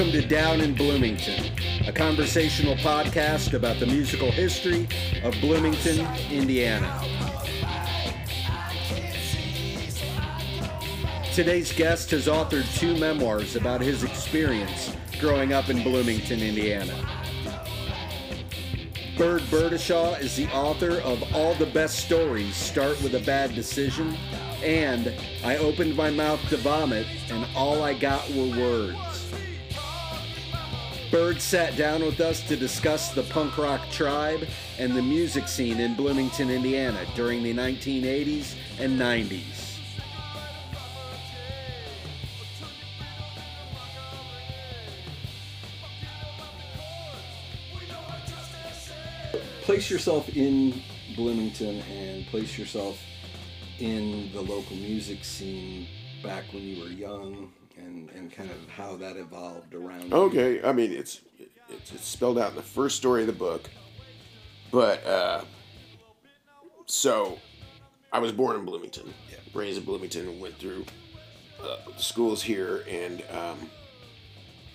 welcome to Down in Bloomington, a conversational podcast about the musical history of Bloomington, Indiana. Today's guest has authored two memoirs about his experience growing up in Bloomington, Indiana. Burd Burdeshaw is the author of All the Best Stories Start with a Bad Decision and I Opened My Mouth to Vomit and All I Got Were Words. Burd sat down with us to discuss the punk rock tribe and the music scene in Bloomington, Indiana during the 1980s and 90s. Place yourself in Bloomington and place yourself in the local music scene back when you were young and, kind of how that evolved around you. Okay, I mean it's, it's it's spelled out in the first story of the book, but uh, so I was born in Bloomington, Yeah. raised in Bloomington, and went through uh, schools here. And um,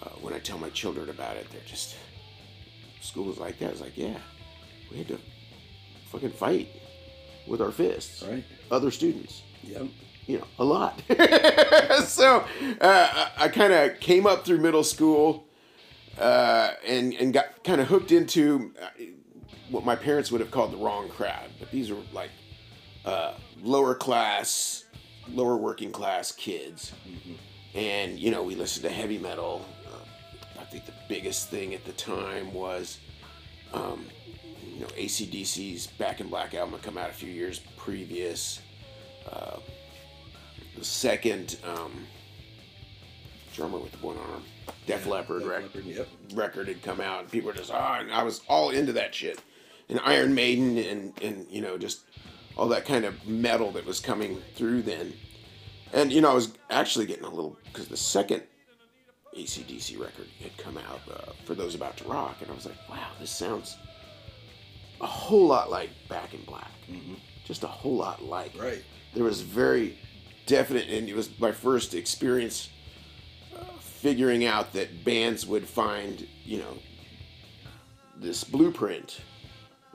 uh, when I tell my children about it, they're just school was like that. It's like yeah, we had to fucking fight with our fists, Right. Other students Yep. You know, a lot. so uh, I, kind of came up through middle school uh, and and got kind of hooked into uh, what my parents would have called the wrong crowd, but these were like uh, lower class, lower working class kids, and you know we listened to heavy metal. Uh, I think the biggest thing at the time was. Um, you know, ACDC's Back in Black album had come out a few years previous. Uh, the second um, drummer with the one arm, Def Leppard Def rec- Leppard, yep. record had come out, and people were just ah, and I was all into that shit, and Iron Maiden, and and you know just all that kind of metal that was coming through then, and you know I was actually getting a little because the second ACDC record had come out uh, for those about to rock, and I was like, wow, this sounds a whole lot like Back in Black, just a whole lot like. Right. there was very definite and it was my first experience uh, figuring out that bands would find you know this blueprint.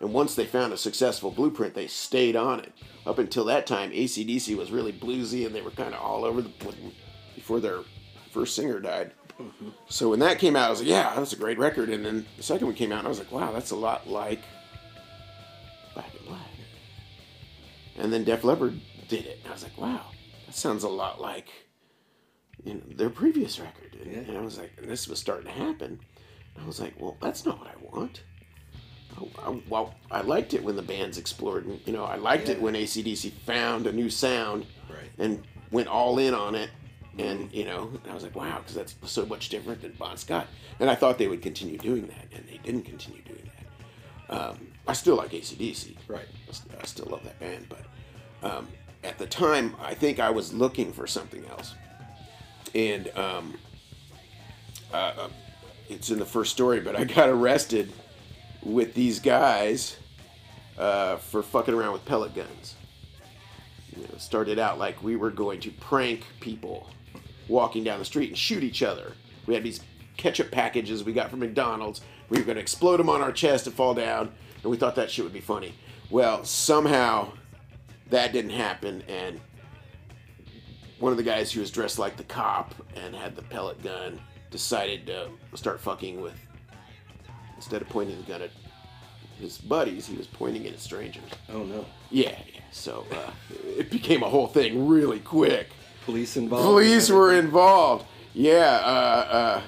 And once they found a successful blueprint they stayed on it. Up until that time acdc was really bluesy and they were kind of all over the place before their first singer died. So when that came out i was like yeah that's a great record. And then the second one came out and i was like wow that's a lot like Black and black and then Def Leppard did it. And I was like, wow, that sounds a lot like you know, their previous record. And, Yeah. and I was like, and this was starting to happen. And I was like, well, that's not what I want. I, I, well, I liked it when the bands explored. And, you know, I liked it Yeah. when ACDC found a new sound Right. and went all in on it. And, you know, I was like, wow, because that's so much different than Bon Scott. And I thought they would continue doing that, and they didn't continue doing that. Um, I still like ACDC. Right. I st- I still love that band, but um, at the time, I think I was looking for something else. And um, uh, uh, it's in the first story, but I got arrested with these guys uh, for fucking around with pellet guns. You know, started out like we were going to prank people walking down the street and shoot each other. We had these ketchup packages we got from McDonald's. We were going to explode them on our chest and fall down, and we thought that shit would be funny. Well, somehow that didn't happen, and one of the guys who was dressed like the cop and had the pellet gun decided to start fucking with. Instead of pointing the gun at his buddies, he was pointing it at strangers. Oh no. Yeah, yeah. So uh, it became a whole thing really quick. Police involved. Police were involved. Yeah, uh, uh,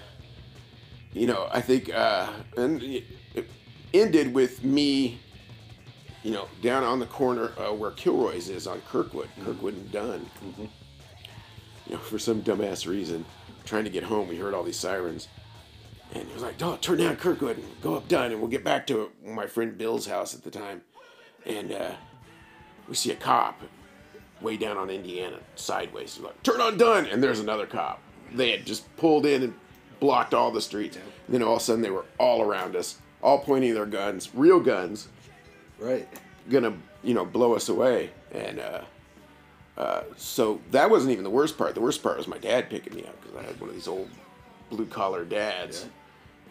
you know, I think, uh, and it ended with me, you know, down on the corner uh, where Kilroy's is on Kirkwood, Kirkwood and Dunn. You know, for some dumbass reason, trying to get home, we heard all these sirens. And he was like, "Oh, turn down Kirkwood and go up Dunn, and we'll get back to my friend Bill's house at the time." And uh, we see a cop way down on Indiana sideways. We're like, turn on Dunn, and there's another cop. They had just pulled in and blocked all the streets. And then all of a sudden, they were all around us, all pointing their guns, real guns, Right. gonna you know blow us away. And uh, uh, so that wasn't even the worst part. The worst part was my dad picking me up because I had one of these old blue collar dads Yeah.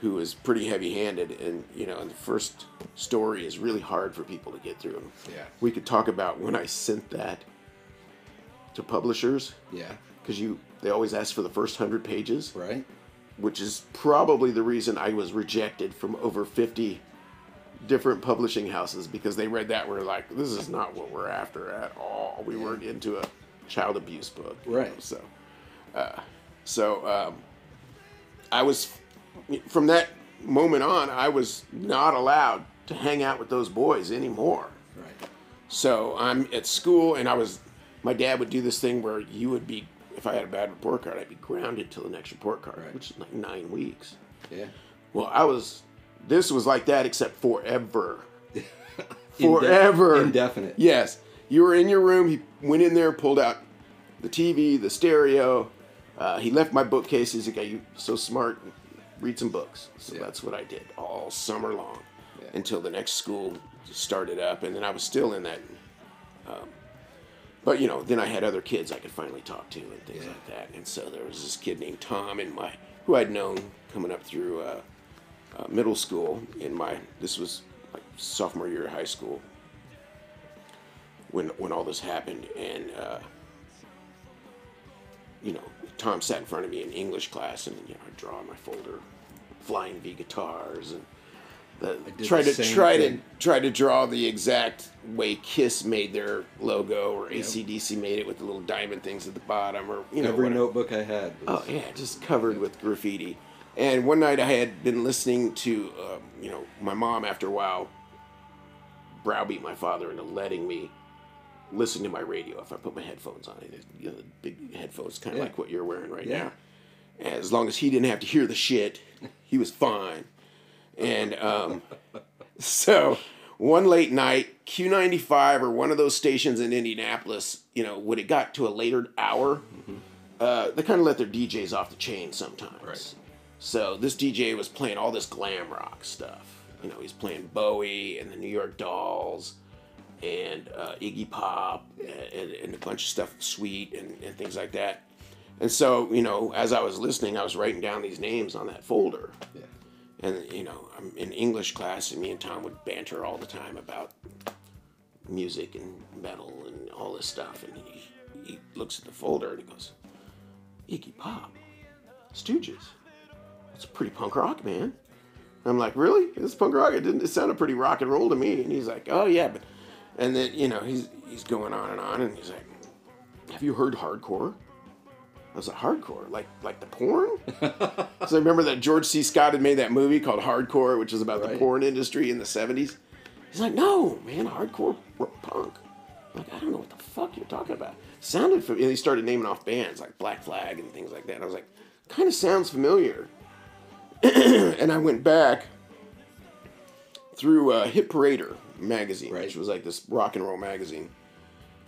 who was pretty heavy handed. And, you know, and the first story is really hard for people to get through. Yeah. We could talk about when I sent that to publishers Yeah. because you they always ask for the first hundred pages, Right. which is probably the reason I was rejected from over fifty different publishing houses because they read that were like, this is not what we're after at all. We weren't into a child abuse book, you know, Right. so, uh, so um, I was from that moment on, I was not allowed to hang out with those boys anymore. Right. So I'm at school, and I was. My dad would do this thing where you would be, if I had a bad report card, I'd be grounded till the next report card, Right. which is like nine weeks. Yeah. Well, I was. This was like that, except forever. Forever. indefinite. Yes, you were in your room. He went in there, pulled out the TV, the stereo. Uh, he left my bookcases. Like, "Are you so smart? Read some books." So Yeah. that's what I did all summer long Yeah. until the next school started up, and then I was still in that. Um, but you know, then I had other kids I could finally talk to and things Yeah. like that. And so there was this kid named Tom in my who I'd known coming up through uh, uh, middle school. In my this was like sophomore year of high school when when all this happened, and uh, you know, Tom sat in front of me in English class, and you know, I draw my folder, flying V guitars, and the, try to try to try to draw the exact way Kiss made their logo, or ACDC made it with the little diamond things at the bottom, or you know, Every whatever. notebook I had. Was, Oh yeah, just covered with graffiti. And one night I had been listening to, um, you know, my mom after a while browbeat my father into letting me listen to my radio if I put my headphones on. It, you know, the big headphones, kind of Yeah. like what you're wearing right Yeah. now. As long as he didn't have to hear the shit, he was fine. And um, so one late night, Q95 or one of those stations in Indianapolis, you know, when it got to a later hour, uh, they kind of let their DJs off the chain sometimes. Right. So this DJ was playing all this glam rock stuff. You know, he's playing Bowie and the New York Dolls and uh, Iggy Pop and, and a bunch of stuff, Sweet and, and things like that. And so, you know, as I was listening, I was writing down these names on that folder. Yeah. And you know, I'm in English class, and me and Tom would banter all the time about music and metal and all this stuff. And he, he looks at the folder and he goes, "Iggy Pop, Stooges. That's pretty punk rock, man." I'm like, "Really? It's punk rock? It didn't. It sounded pretty rock and roll to me." And he's like, "Oh yeah, but," and then you know, he's he's going on and on, and he's like, "Have you heard hardcore?" I was like, hardcore, like like the porn. so I remember that George C. Scott had made that movie called Hardcore, which is about the porn industry in the '70s. He's like, no, man, hardcore punk. I'm like, I don't know what the fuck you're talking about. Sounded familiar. And he started naming off bands like Black Flag and things like that. And I was like, kind of sounds familiar. and I went back through uh, Hit Parader magazine, Right. which was like this rock and roll magazine.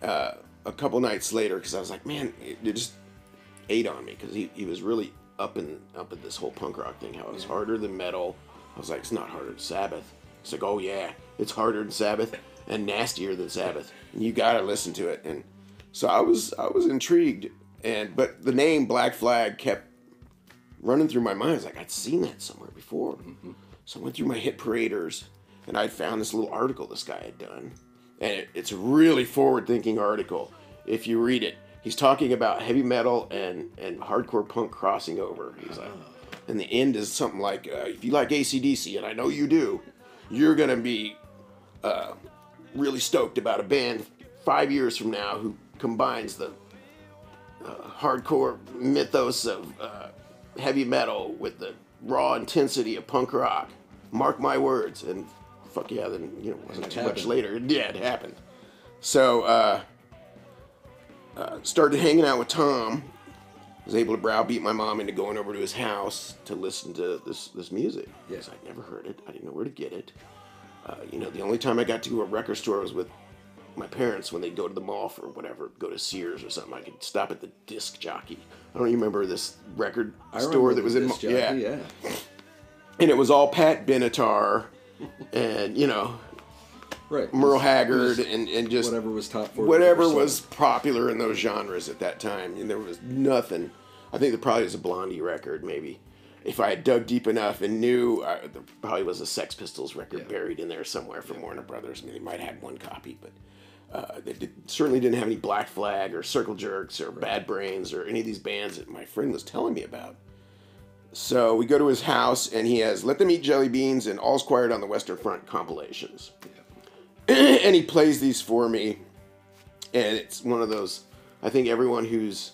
Uh, a couple nights later, because I was like, man, it, it just ate on me because he, he was really up in up at this whole punk rock thing. How it was harder than metal. I was like, it's not harder than Sabbath. It's like, oh yeah, it's harder than Sabbath and nastier than Sabbath. And you gotta listen to it. And so I was I was intrigued. And but the name Black Flag kept running through my mind. I was like, I'd seen that somewhere before. So I went through my hit paraders and I'd found this little article this guy had done. And it, it's a really forward thinking article. If you read it, he's talking about heavy metal and, and hardcore punk crossing over. He's like, and the end is something like, uh, if you like ACDC, and I know you do, you're going to be uh, really stoked about a band five years from now who combines the uh, hardcore mythos of uh, heavy metal with the raw intensity of punk rock. Mark my words. And fuck yeah, then, you know, wasn't it too much later. Yeah, it happened. So, uh, uh, started hanging out with Tom. Was able to browbeat my mom into going over to his house to listen to this this music. Because I'd never heard it. I didn't know where to get it. Uh, you know, the only time I got to a record store was with my parents when they'd go to the mall for whatever, go to Sears or something. I could stop at the disc jockey. I don't even remember this record I store that was in. Mo- jockey, yeah, yeah. and it was all Pat Benatar, and you know Right. Merle Haggard, and and just whatever was top forty. whatever was popular in those genres at that time. And there was nothing. I think there probably was a Blondie record, maybe. if I had dug deep enough and knew uh, there probably was a Sex Pistols record Yeah. buried in there somewhere from Warner Brothers. I mean, they might have had one copy, but uh, they did, certainly didn't have any Black Flag or Circle Jerks or Bad Brains or any of these bands that my friend was telling me about. So we go to his house and he has Let Them Eat Jelly Beans and All's Quiet on the Western Front compilations. and he plays these for me. And it's one of those, I think everyone who's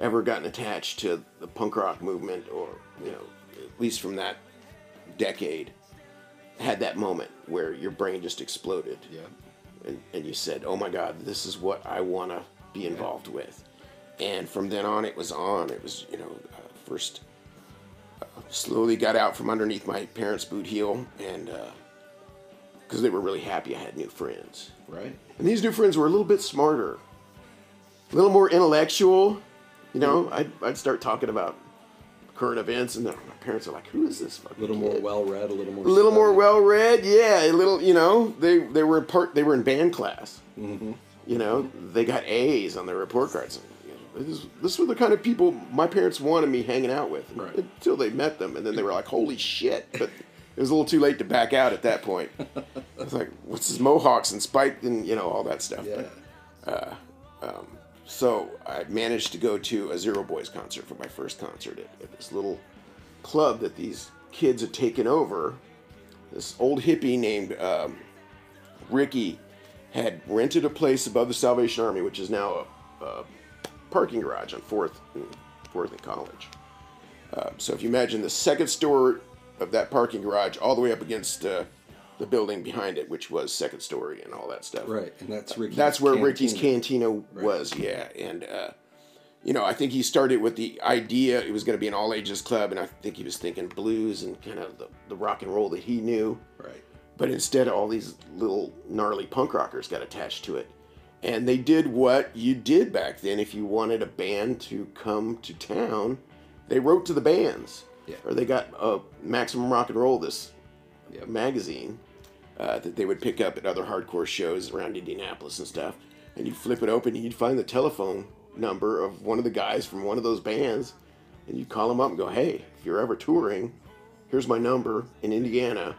ever gotten attached to the punk rock movement or, you know, at least from that decade, had that moment where your brain just exploded Yeah. And, and you said, "Oh my God, this is what I want to be involved with." And from then on, it was on. It was you know uh, first uh, slowly got out from underneath my parents' boot heel, and because they were really happy I had new friends, Right. and these new friends were a little bit smarter, a little more intellectual. You know, I'd, I'd start talking about current events, and then parents are like, "Who is this?" A little more well read, a little more. a little more well read yeah a little you know they they were part they were in band class Mm-hmm. you know they got a's on their report cards this, this were the kind of people my parents wanted me hanging out with Right. until they met them and then they were like holy shit but it was a little too late to back out at that point it's like what's this mohawks and spike and you know all that stuff Yeah. But, so I managed to go to a Zero Boys concert for my first concert at, at this little club that these kids had taken over. This old hippie named um, Ricky had rented a place above the Salvation Army, which is now a, a parking garage on Fourth and Fourth and College. Uh, so if you imagine the second story of that parking garage, all the way up against uh, the building behind it, which was second story and all that stuff. Right, and that's Ricky's. That's where Ricky's Cantina. Cantina was, yeah. And, uh, you know, I think he started with the idea it was going to be an all ages club, and I think he was thinking blues and kind of the, the rock and roll that he knew. Right. But instead, all these little gnarly punk rockers got attached to it. And they did what you did back then if you wanted a band to come to town. They wrote to the bands. Yeah. Or they got a Maximum Rock and Roll, this magazine uh, that they would pick up at other hardcore shows around Indianapolis and stuff. And you'd flip it open and you'd find the telephone number of one of the guys from one of those bands. And you'd call them up and go, hey, if you're ever touring, here's my number in Indiana.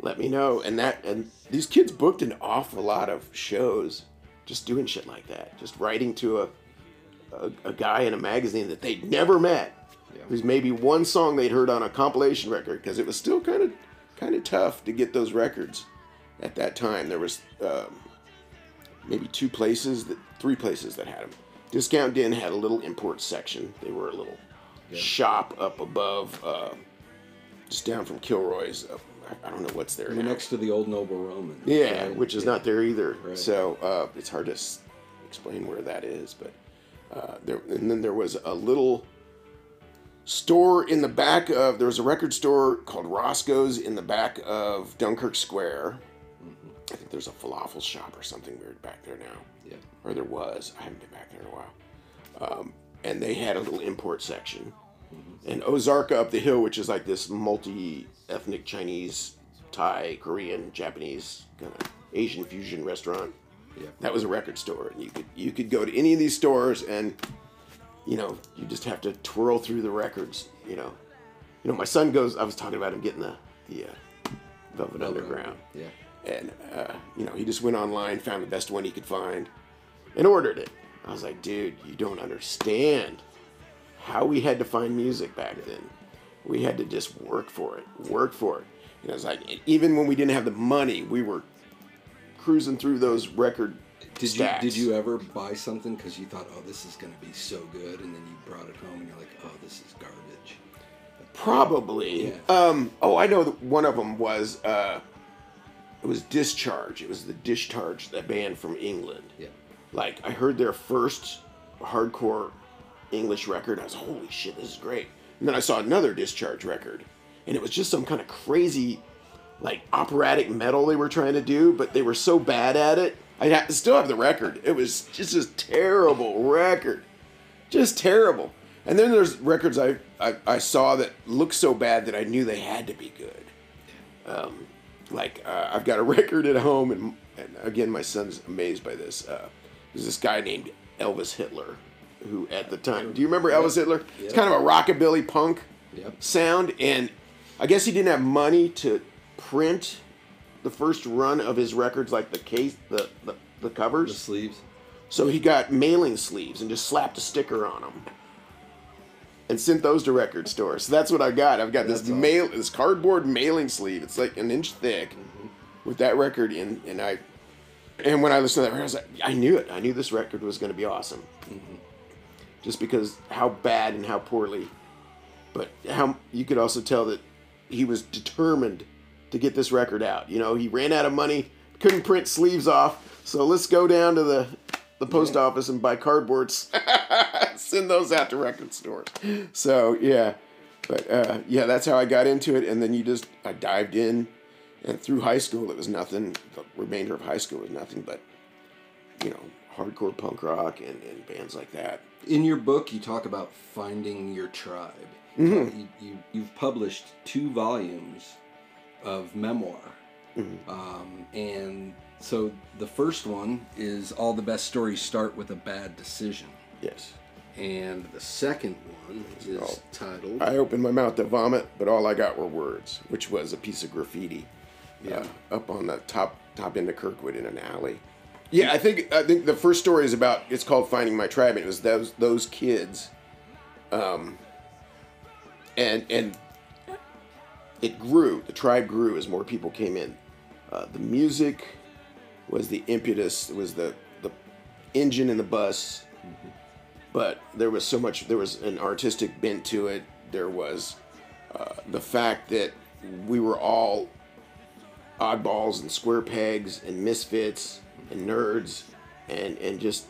Let me know. And that and these kids booked an awful lot of shows just doing shit like that. Just writing to a a, a guy in a magazine that they'd never met. Yeah. Who's maybe one song they'd heard on a compilation record because it was still kind of kind of tough to get those records at that time. There was um, maybe two places that three places that had them. Discount Den had a little import section. They were a little shop up above, uh, just down from Kilroy's. Uh, I- I don't know what's there now. next to the old Noble Roman. Yeah, right? which is Yeah. not there either. Right. So uh, it's hard to s- explain where that is. But uh, there, and then there was a little store in the back of. There was a record store called Roscoe's in the back of Dunnkirk Square. I think there's a falafel shop or something weird back there now, Yeah. or there was. I haven't been back there in a while. Um, and they had a little import section. And Ozarka up the hill, which is like this multi-ethnic Chinese, Thai, Korean, Japanese kind of Asian fusion restaurant. Yeah. That was a record store, and you could you could go to any of these stores, and you know you just have to twirl through the records. You know, you know my son goes. I was talking about him getting the the uh, Velvet Underground, Yeah. And uh, you know he just went online, found the best one he could find, and ordered it. I was like, dude, you don't understand how we had to find music back then. We had to just work for it, work for it. And I was like, even when we didn't have the money, we were cruising through those record Did stacks. you did you ever buy something because you thought, oh, this is going to be so good, and then you brought it home and you're like, oh, this is garbage. Probably. Yeah. Um, oh, I know that one of them was uh, it was Discharge. It was the Discharge, that band from England. Yeah. Like I heard their first hardcore English record. I was holy shit, this is great. And then I saw another Discharge record, and it was just some kind of crazy, like operatic metal they were trying to do, but they were so bad at it. I ha- still have the record. It was just a terrible record, just terrible. And then there's records I, I, I saw that looked so bad that I knew they had to be good. Um, like uh, I've got a record at home, and, and again, my son's amazed by this. Uh, there's this guy named Elvis Hitler, who at the time, do you remember Elvis Hitler? It's kind of a rockabilly punk. Yep. sound, and I guess he didn't have money to print the first run of his records, like the case, the the, the The sleeves. So he got mailing sleeves and just slapped a sticker on them. And sent those to record stores. So that's what I got. I've got this awesome. mail, this cardboard mailing sleeve. It's like an inch thick, Mm-hmm. with that record in. And I, and when I listened to that record, I was like, I knew it. I knew this record was going to be awesome. Mm-hmm. Just because how bad and how poorly, but how you could also tell that he was determined to get this record out. You know, he ran out of money, couldn't print sleeves off, so let's go down to the the post office and buy cardboards, send those out to record stores. So yeah, but uh, yeah, that's how I got into it, and then you just I dived in, and through high school it was nothing. The remainder of high school was nothing but you know hardcore punk rock and, and bands like that. In your book, you talk about finding your tribe. You, you, you've published two volumes of memoir. Um, and so the first one is All the Best Stories Start with a Bad Decision. Yes. And the second one is titled I opened my mouth to vomit, but all I got were words, which was a piece of graffiti Yeah. uh, up on the top top end of Kirkwood in an alley. Yeah, I think I think the first story is about it's called Finding My Tribe, and it was those those kids, um, and and it grew. The tribe grew as more people came in. Uh, the music was the impetus. Was the the engine in the bus. But there was so much there was an artistic bent to it. There was uh, the fact that we were all oddballs and square pegs and misfits and nerds and and just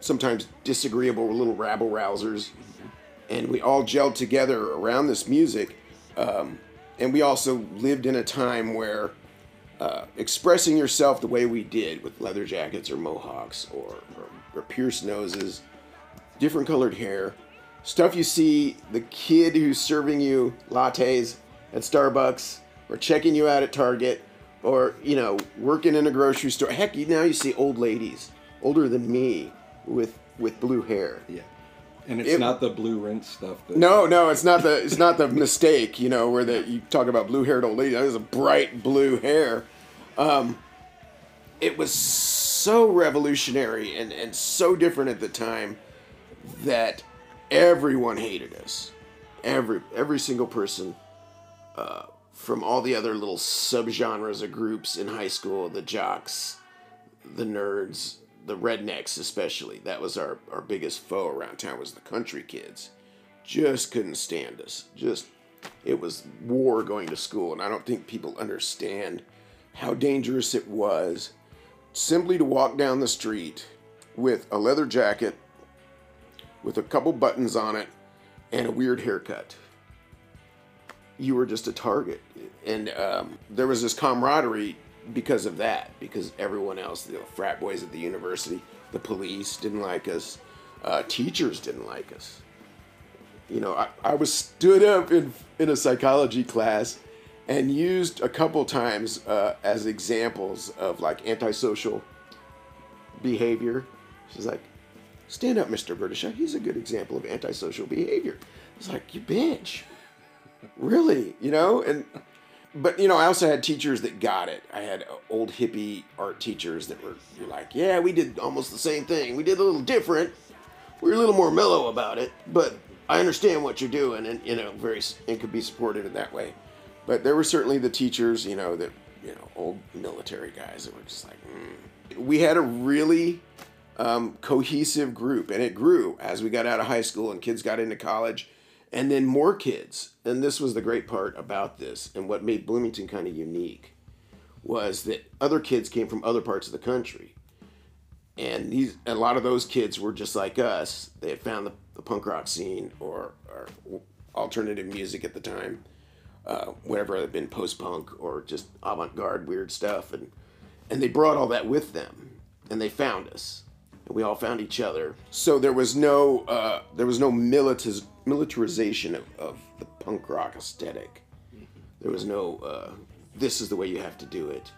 sometimes disagreeable little rabble rousers. And we all gelled together around this music um, and we also lived in a time where uh, expressing yourself the way we did with leather jackets or mohawks or, or, or pierced noses different colored hair, stuff you see the kid who's serving you lattes at Starbucks or checking you out at Target or you know working in a grocery store. Heck, you- now you see old ladies older than me with with blue hair. yeah. And it's It- not the blue rinse stuff. That, No, no, it's not the it's not the mistake, you know, where the you talk about blue haired old lady. That is a bright blue hair. Um, it was so revolutionary and, and so different at the time that everyone hated us. Every every single person uh, from all the other little subgenres of groups in high school, the jocks, the nerds, the rednecks especially. That was our, our biggest foe around town was the country kids. Just couldn't stand us. Just it was war going to school and I don't think people understand how dangerous it was simply to walk down the street with a leather jacket with a couple buttons on it and a weird haircut you were just a target. And um, there was this camaraderie because of that, because everyone else, the frat boys at the university, the police didn't like us, uh, teachers didn't like us. You know, I, I was stood up in, in a psychology class and used a couple times uh, as examples of like antisocial behavior. She's like, stand up, Mr. British. He's a good example of antisocial behavior. It's like, you bitch really you know and but you know i also had teachers that got it i had old hippie art teachers that were like yeah we did almost the same thing we did a little different we were a little more mellow about it but i understand what you're doing and you know very and could be supported in that way but there were certainly the teachers you know that you know old military guys that were just like mm. we had a really um, cohesive group and it grew as we got out of high school and kids got into college and then more kids. And this was the great part about this and what made bloomington kind of unique was that other kids came from other parts of the country. And these a lot of those kids were just like us. They had found the, the punk rock scene or, or alternative music at the time uh, whatever had been post-punk or just avant-garde weird stuff and and they brought all that with them and they found us and we all found each other. So there was no uh, there was no militariz- militarization of, of the punk rock aesthetic. There was no uh, this is the way you have to do it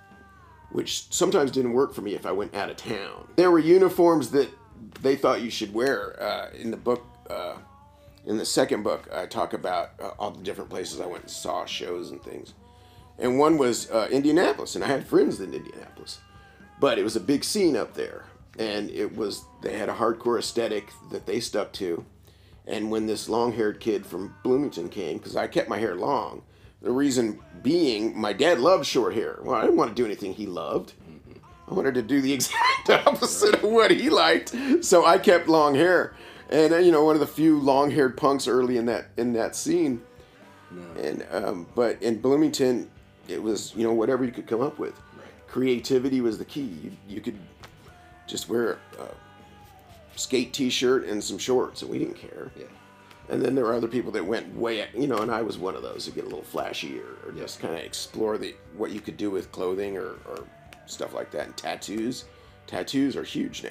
which sometimes didn't work for me if i went out of town. There were uniforms that they thought you should wear uh, in the book uh, in the second book, I talk about uh, all the different places I went and saw shows and things. And one was uh, Indianapolis, and I had friends in Indianapolis, but it was a big scene up there, and it was they had a hardcore aesthetic that they stuck to. And when this long-haired kid from Bloomington came, because I kept my hair long, the reason being my dad loved short hair. Well, I didn't want to do anything he loved. I wanted to do the exact opposite of what he liked, so I kept long hair. And uh, you know, one of the few long-haired punks early in that in that scene. No. And um, but in Bloomington, it was you know whatever you could come up with. Right. Creativity was the key. You, you could just wear a skate T-shirt and some shorts, and we didn't care. Yeah. And then there were other people that went way, you know, and I was one of those to get a little flashy or, or just kind of explore the what you could do with clothing or, or stuff like that. And tattoos, tattoos are huge now.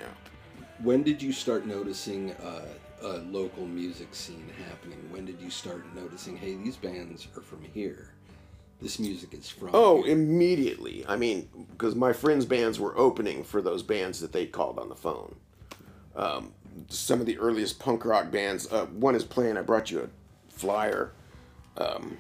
When did you start noticing uh, a local music scene happening? When did you start noticing, hey, these bands are from here? This music is from. Oh, here. immediately. I mean, because my friends' bands were opening for those bands that they called on the phone. Um, some of the earliest punk rock bands. Uh, one is playing. I brought you a flyer. Um,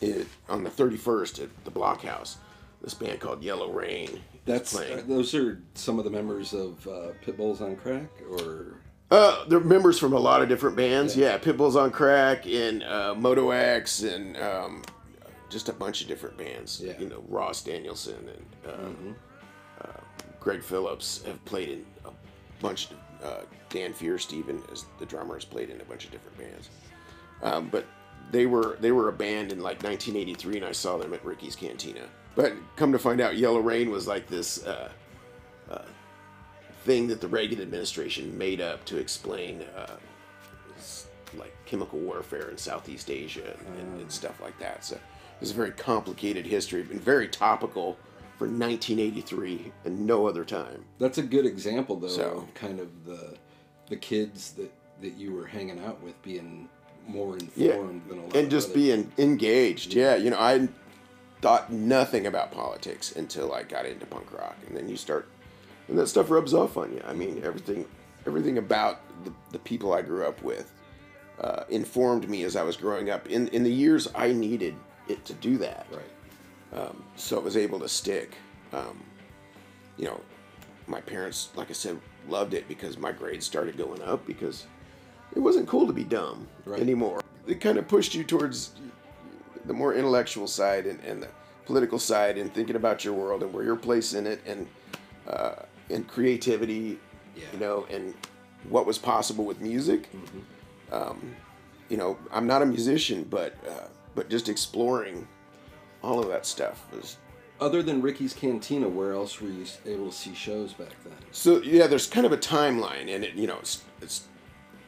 it, on the 31st at the Blockhouse. This band called Yellow Rain. Is That's playing. uh, those are some of the members of uh, Pitbulls on Crack, or Uh, they're members from a lot of different bands. Yeah, Pitbulls on Crack and uh, Moto X and um, just a bunch of different bands. Yeah. You know, Ross Danielson and uh, uh, Greg Phillips have played in a bunch. Of, uh, Dan Fiersteven, as the drummer, has played in a bunch of different bands. Um, but they were they were a band in like 1983, and I saw them at Ricky's Cantina. But come to find out, Yellow Rain was like this. Uh, thing that the Reagan administration made up to explain uh, like chemical warfare in Southeast Asia and, and, and stuff like that. So it's a very complicated history, and very topical for 1983 and no other time. that's a good example though So- of kind of the the kids that that you were hanging out with being more informed than a lot and just being engaged. Yeah, you know, I thought nothing about politics until I got into punk rock, and then you start, and that stuff rubs off on you. I mean, everything, everything about the, the people I grew up with uh, informed me as I was growing up. In in the years I needed it to do that, right. so it was able to stick. Um, you know, my parents, like I said, loved it because my grades started going up because it wasn't cool to be dumb Right. anymore. It kind of pushed you towards the more intellectual side and, and the political side and thinking about your world and where your place in it and uh, and creativity, Yeah. you know, and what was possible with music. Um, you know, I'm not a musician, but uh, but just exploring all of that stuff was Other than Ricky's Cantina, where else were you able to see shows back then? So yeah, there's kind of a timeline, and it you know it's, it's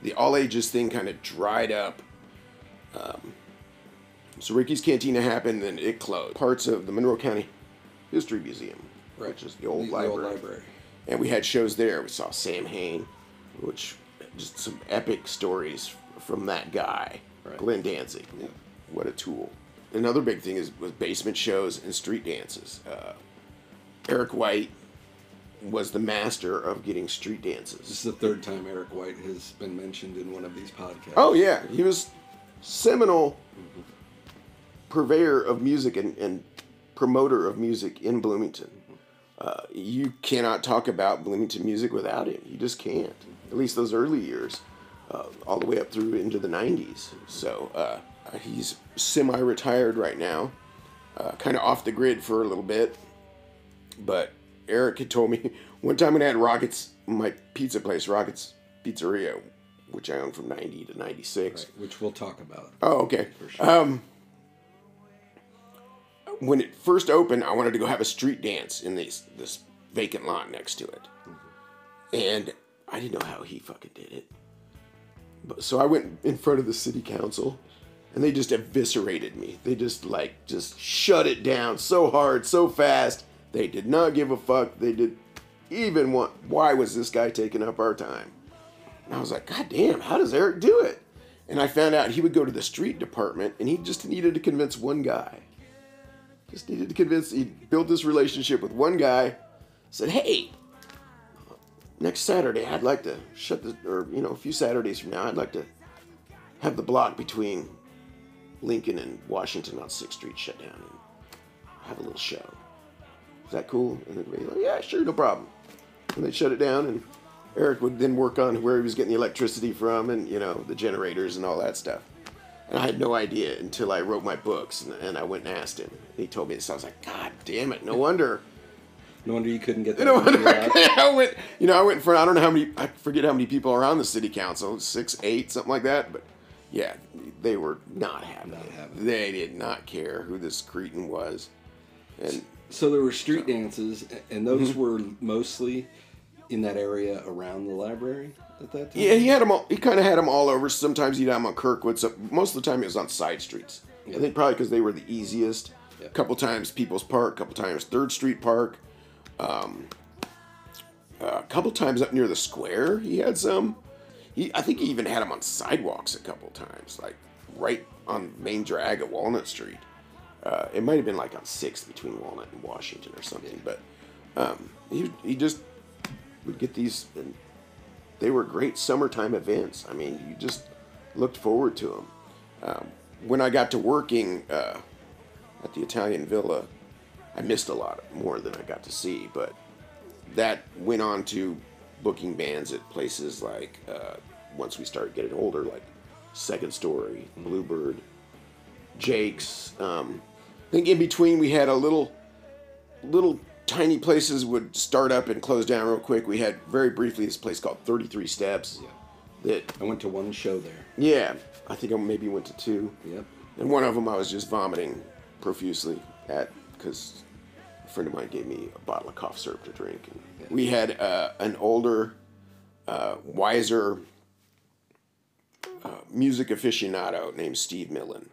the all ages thing kind of dried up. Um, so Ricky's Cantina happened, and it closed. Parts of the Monroe County History Museum, which is the old, The- the library. old library. and we had shows there. We saw Samhain, which just some epic stories from that guy, Right. Glenn Danzig. What a tool! Another big thing is was basement shows and street dances. Uh, Eric White was the master of getting street dances. This is the third time Eric White has been mentioned in one of these podcasts. Oh yeah, he was seminal purveyor of music and, and promoter of music in Bloomington. Uh, you cannot talk about Bloomington music without him. You just can't. At least those early years, uh, all the way up through into the '90s. So uh, he's semi-retired right now, uh, kind of off the grid for a little bit. But Eric had told me one time when I had Rockets, my pizza place, Rockets Pizzeria, which I owned from '90 to '96. Right, which we'll talk about. Oh, okay. For sure. Um, when it first opened, I wanted to go have a street dance in this this vacant lot next to it, and I didn't know how he fucking did it. But so I went in front of the city council, and they just eviscerated me. They just like just shut it down so hard, so fast. They did not give a fuck. They did even want. Why was this guy taking up our time? And I was like, God damn, how does Eric do it? And I found out he would go to the street department and he just needed to convince one guy. Just needed to convince, he built this relationship with one guy, said, hey, next Saturday I'd like to shut the, or, you know, a few Saturdays from now, I'd like to have the block between Lincoln and Washington on Sixth Street shut down and have a little show. Is that cool? And everybody like, yeah, sure, no problem. And they shut it down, and Eric would then work on where he was getting the electricity from, and you know the generators and all that stuff. And I had no idea until I wrote my books, and, and I went and asked him. He told me this. I was like, God damn it! No wonder. No wonder you couldn't get that. No wonder. I went. You know, I went in front. I don't know how many. I forget how many people are on the city council. Six, eight, something like that. But yeah, they were not happy. Not. They did not care who this cretin was. And So there were street dances, and those Mm-hmm. were mostly in that area around the library at that time. Yeah, he had them all. He kind of had them all over. Sometimes he'd have them on Kirkwood. So most of the time, it was on side streets. I think probably because they were the easiest. Yeah. A couple times People's Park. A couple times Third Street Park. Um, a couple times up near the square, he had some. He, I think he even had them on sidewalks a couple times, like right on main drag at Walnut Street. Uh, it might have been like on Sixth between Walnut and Washington or something, but um, he he just would get these and they were great summertime events. I mean, you just looked forward to them. Um, when I got to working uh, at the Italian Villa, I missed a lot more than I got to see, but that went on to booking bands at places like uh, once we started getting older, like Second Story, Bluebird, Jake's. Um, I think in between we had a little little tiny places would start up and close down real quick. We had very briefly this place called 33 Steps. Yeah. That I went to one show there. yeah, I think I maybe went to two, Yep. and one of them I was just vomiting profusely at because a friend of mine gave me a bottle of cough syrup to drink. And we had uh, an older, uh, wiser uh, music aficionado named Steve Millen,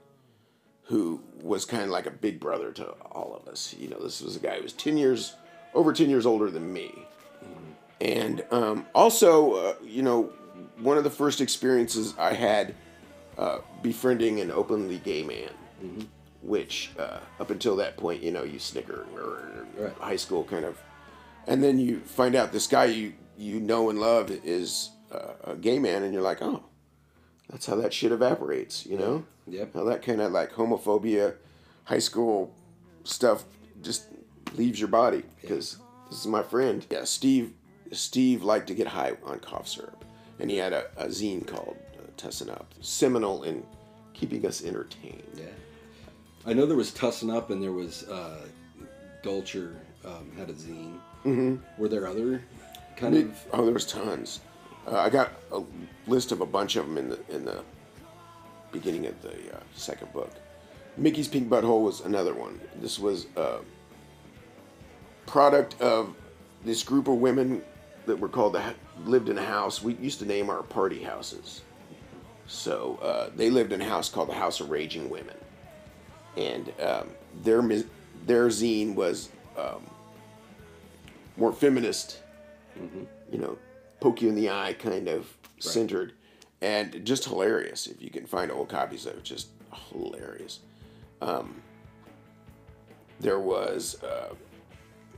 who was kind of like a big brother to all of us. You know, this was a guy who was ten years over ten years older than me, and um, also, uh, you know, one of the first experiences I had uh, befriending an openly gay man, which uh, up until that point, you know, you snicker or Right. high school kind of, and then you find out this guy you you know and love is uh, a gay man, and you're like, oh, that's how that shit evaporates, you know? Yep. How that kind of like homophobia, high school stuff just leaves your body because this is my friend. Yeah, Steve. Steve liked to get high on cough syrup, and he had a, a zine called uh, Tussin Up, seminal in keeping us entertained. Yeah. I know there was Tussin Up and there was uh, Gulcher um, had a zine. Mm-hmm. Were there other kind of? Oh, there was tons. Uh, I got a list of a bunch of them in the in the beginning of the uh, second book. Mickey's Pink Butthole was another one. This was a product of this group of women that were called the lived in a house. We used to name our party houses. So uh, they lived in a house called the House of Raging Women, and um, their their zine was um, more feminist you know, poke you in the eye kind of centered and just hilarious if you can find old copies of it just hilarious um, there was a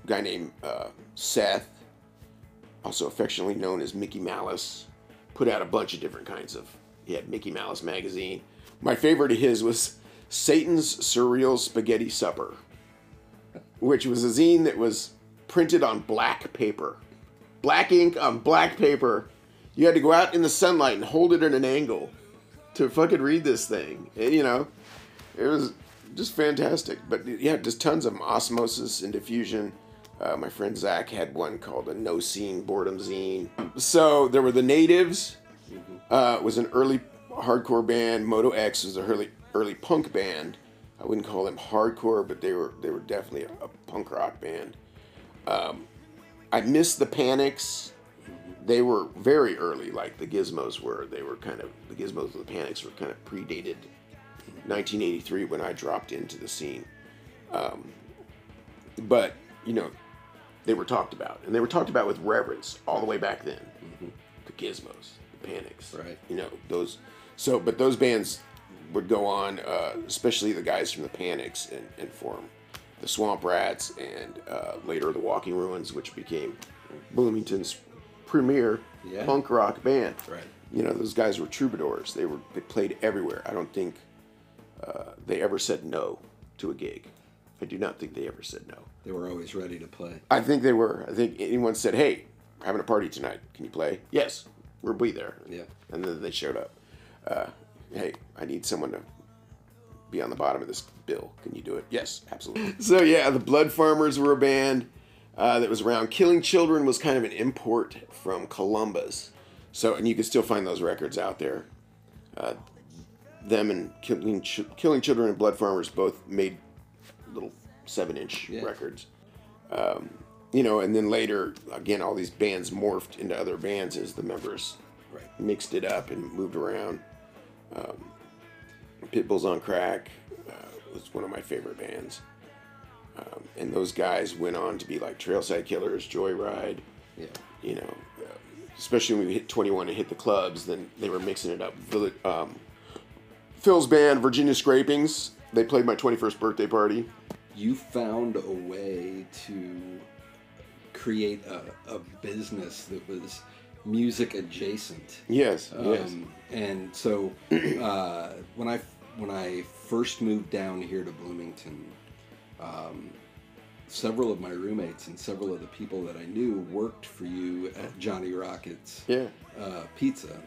guy named uh, seth also affectionately known as mickey malice put out a bunch of different kinds of he had mickey malice magazine my favorite of his was satan's surreal spaghetti supper which was a zine that was printed on black paper black ink on black paper. You had to go out in the sunlight and hold it at an angle to fucking read this thing. And, you know, it was just fantastic. But yeah, just tons of them. Osmosis and diffusion. Uh, my friend Zach had one called a No Scene Boredom Zine. So there were the Natives. Uh, was an early hardcore band. Moto X was an early early punk band. I wouldn't call them hardcore, but they were they were definitely a, a punk rock band. I missed the Panics. They were very early, like the Gizmos were. They were kind of the Gizmos and the Panics were kind of predated 1983 when I dropped into the scene. Um, but you know, they were talked about, and they were talked about with reverence all the way back then. The Gizmos, the Panics, Right. You know those. So, but those bands would go on, uh, especially the guys from the Panics, and, and form the Swamp Rats, and uh, later the Walking Ruins, which became Bloomington's premier Yeah. punk rock band. Right. You know, those guys were troubadours. They were they played everywhere. I don't think uh, they ever said no to a gig. I do not think they ever said no. They were always ready to play. I think they were. I think anyone said, "Hey, we're having a party tonight. Can you play?" Yes, we'll be there. Yeah. And then they showed up. Uh, hey, I need someone to be on the bottom of this bill. Can you do it? Yes, absolutely. so yeah, the Blood Farmers were a band uh, that was around. Killing Children was kind of an import from Columbus. So and you can still find those records out there. Uh, them and Killing Ch- Killing Children and Blood Farmers both made little seven-inch Yeah. records you know, and then later, again, all these bands morphed into other bands as the members Right. mixed it up and moved around. Um, Pitbull's on Crack uh, was one of my favorite bands. Um, and those guys went on to be like Trailside Killers, Joyride, Yeah. you know, uh, especially when we hit 21 and hit the clubs, then they were mixing it up. Um, Phil's band, Virginia Scrapings, they played my 21st birthday party. You found a way to create a, a business that was music adjacent. Yes, yes. Um, and so uh, when I when I first moved down here to Bloomington, um, several of my roommates and several of the people that I knew worked for you at Johnny Rockets Yeah. uh, Pizza